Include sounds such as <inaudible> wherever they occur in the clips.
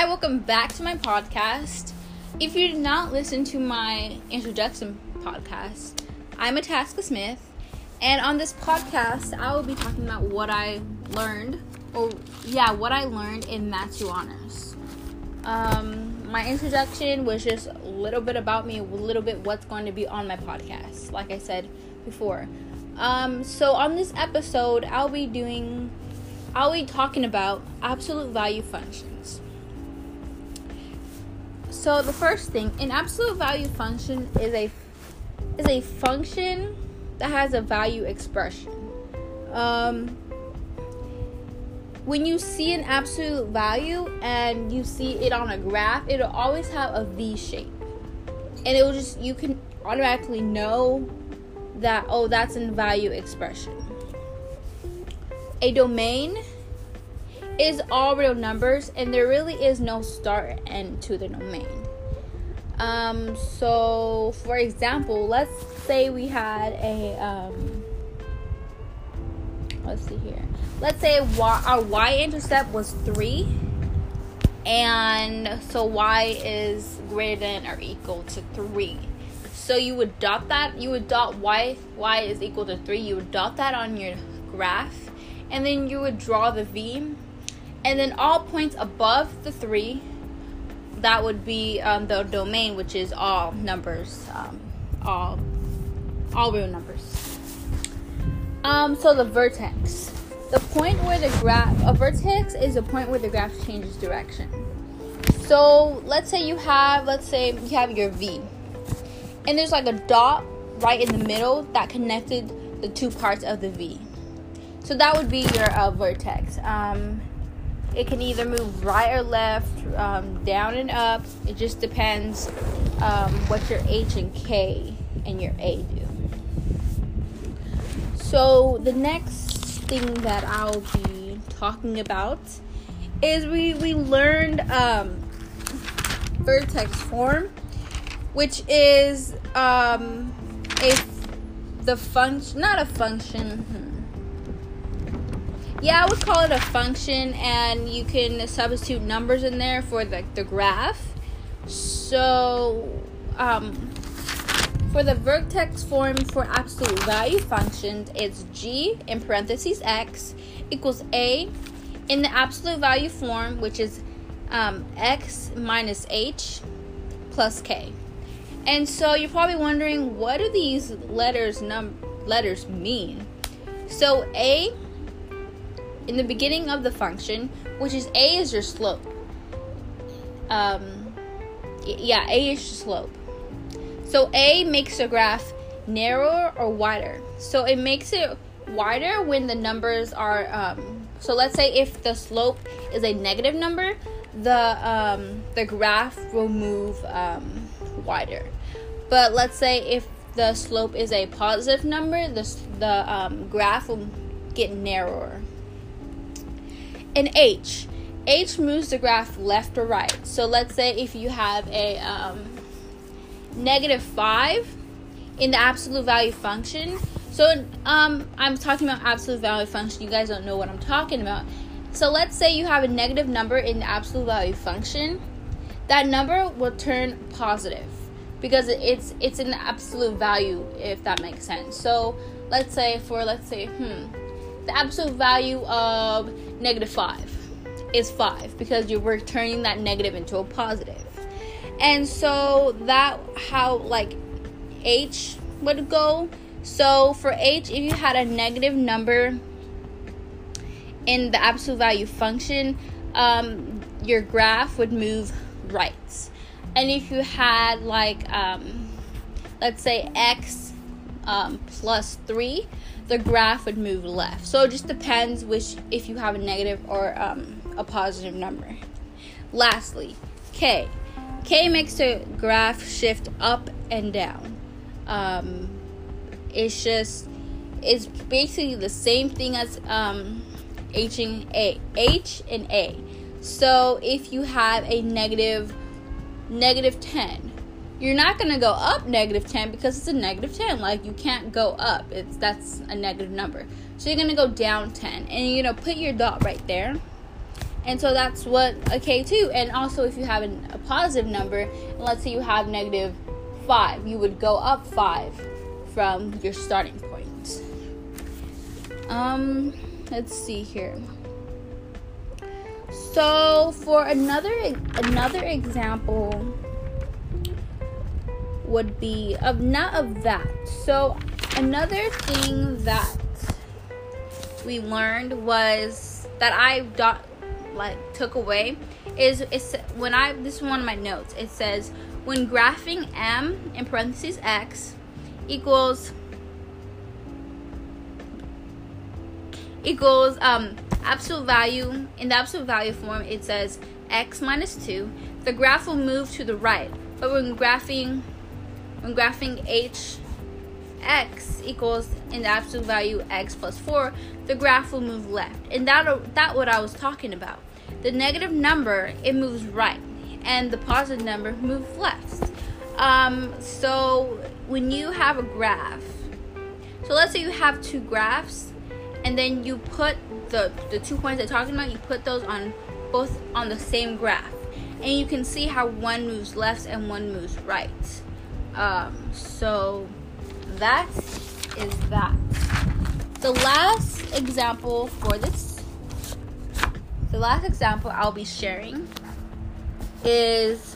Hi, welcome back to my podcast. If you did not listen to my introduction podcast, I'm Ataska Smith, and on this podcast, I will be talking about what I learned, or yeah, what I learned in Math 2 Honors. Um, my introduction was just a little bit about me, a little bit what's going to be on my podcast, like I said before. Um, so on this episode, I'll be doing, I'll be talking about absolute value functions. So the first thing, an absolute value function is a is a function that has a value expression. Um, when you see an absolute value and you see it on a graph, it'll always have a V shape, and it will just you can automatically know that oh that's a value expression. A domain is all real numbers, and there really is no start end to the domain. Um, so, for example, let's say we had a um, let's see here. Let's say y, our y-intercept was three, and so y is greater than or equal to three. So you would dot that. You would dot y y is equal to three. You would dot that on your graph, and then you would draw the v and then all points above the three that would be um, the domain which is all numbers um, all all real numbers. Um, so the vertex. The point where the graph a vertex is a point where the graph changes direction. So let's say you have let's say you have your v. And there's like a dot right in the middle that connected the two parts of the v. So that would be your uh, vertex. Um, it can either move right or left, um, down and up. It just depends um, what your H and K and your A do. So the next thing that I'll be talking about is we we learned um, vertex form, which is um, a the function, not a function. Yeah, I would call it a function, and you can substitute numbers in there for the, the graph. So, um, for the vertex form for absolute value functions, it's g in parentheses x equals a in the absolute value form, which is um, x minus h plus k. And so you're probably wondering what do these letters num letters mean? So a in the beginning of the function, which is a is your slope. Um, yeah, a is your slope. So a makes the graph narrower or wider. So it makes it wider when the numbers are. Um, so let's say if the slope is a negative number, the um, the graph will move um, wider. But let's say if the slope is a positive number, the the um, graph will get narrower an H. H moves the graph left or right. So let's say if you have a um, negative 5 in the absolute value function. So um, I'm talking about absolute value function. You guys don't know what I'm talking about. So let's say you have a negative number in the absolute value function. That number will turn positive because it's it's an absolute value if that makes sense. So let's say for let's say hmm the absolute value of negative 5 is 5 because you're turning that negative into a positive. And so that how like h would go. So for h if you had a negative number in the absolute value function, um, your graph would move right. And if you had like um, let's say x um, plus 3, the graph would move left. So it just depends which if you have a negative or um, a positive number. Lastly, K. K makes the graph shift up and down. Um, it's just it's basically the same thing as um, H and A. H and A. So if you have a negative negative 10 you're not going to go up negative 10 because it's a negative 10 like you can't go up it's that's a negative number so you're going to go down 10 and you're going to put your dot right there And so that's what a K2. And also, if you have an, a positive number, and let's say you have negative 5, you would go up 5 from your starting point. Um, let's see here. So for another another example would be of not of that. So another thing that we learned was that I got like took away is it's when I this is one of my notes. It says when graphing m in parentheses x equals equals um absolute value in the absolute value form it says x minus 2 the graph will move to the right but when graphing when graphing h x equals in the absolute value x plus 4 the graph will move left. And that that what i was talking about. The negative number it moves right and the positive number moves left. Um, so when you have a graph so let's say you have two graphs and then you put the the two points I'm talking about you put those on both on the same graph. And you can see how one moves left and one moves right um, so that is that the last example for this the last example i'll be sharing is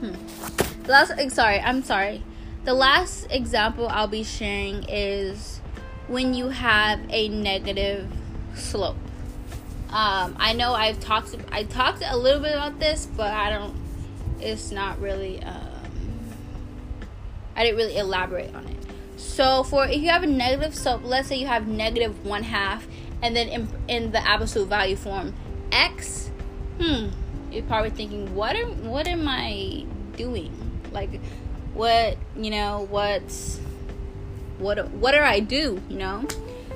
hmm. the last sorry i'm sorry the last example I'll be sharing is when you have a negative slope. Um, I know I've talked I talked a little bit about this, but I don't. It's not really. Um, I didn't really elaborate on it. So for if you have a negative slope, let's say you have negative one half, and then in, in the absolute value form, x. Hmm. You're probably thinking, what am what am I doing? Like what you know what's what what do i do you know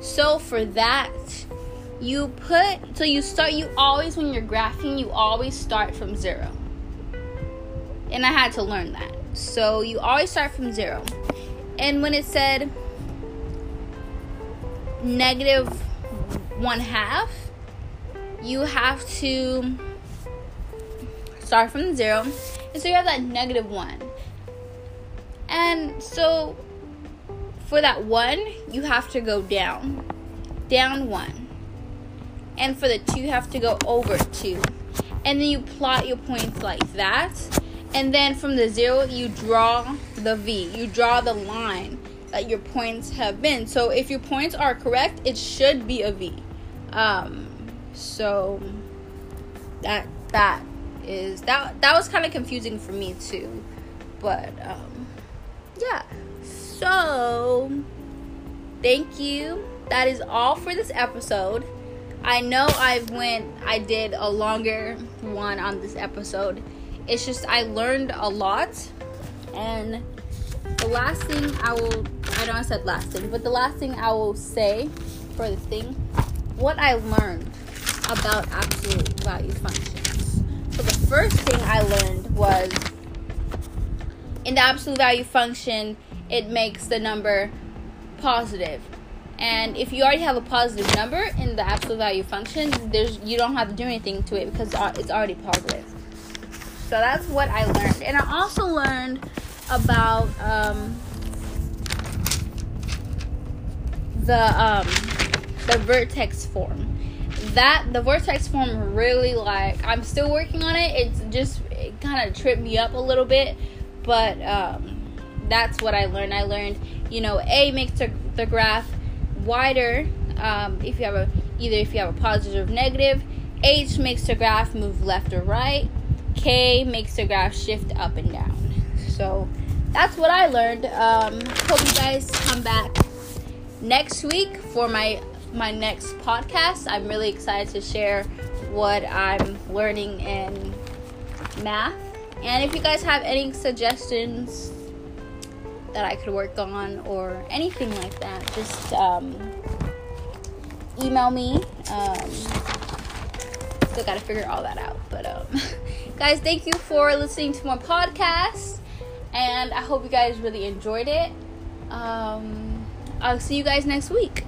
so for that you put so you start you always when you're graphing you always start from zero. And i had to learn that. So you always start from zero. And when it said negative one half you have to start from zero. And so you have that negative one. And so for that one, you have to go down. Down one. And for the two, you have to go over two. And then you plot your points like that. And then from the zero, you draw the V. You draw the line that your points have been. So if your points are correct, it should be a V. Um, so that that is that that was kind of confusing for me too. But um yeah. So, thank you. That is all for this episode. I know I've went I did a longer one on this episode. It's just I learned a lot and the last thing I will I don't know I said last thing, but the last thing I will say for this thing, what I learned about absolute value functions. So the first thing I learned was in the absolute value function, it makes the number positive. And if you already have a positive number in the absolute value function, there's you don't have to do anything to it because it's already positive. So that's what I learned, and I also learned about um, the um, the vertex form. That the vertex form really like I'm still working on it. It's just it kind of tripped me up a little bit but um, that's what I learned. I learned, you know, A makes the, the graph wider um, if you have a either if you have a positive or negative. H makes the graph move left or right. K makes the graph shift up and down. So that's what I learned. Um, hope you guys come back next week for my my next podcast. I'm really excited to share what I'm learning in math and if you guys have any suggestions that I could work on or anything like that, just um, email me. Um, still got to figure all that out. But um, <laughs> guys, thank you for listening to my podcast, and I hope you guys really enjoyed it. Um, I'll see you guys next week.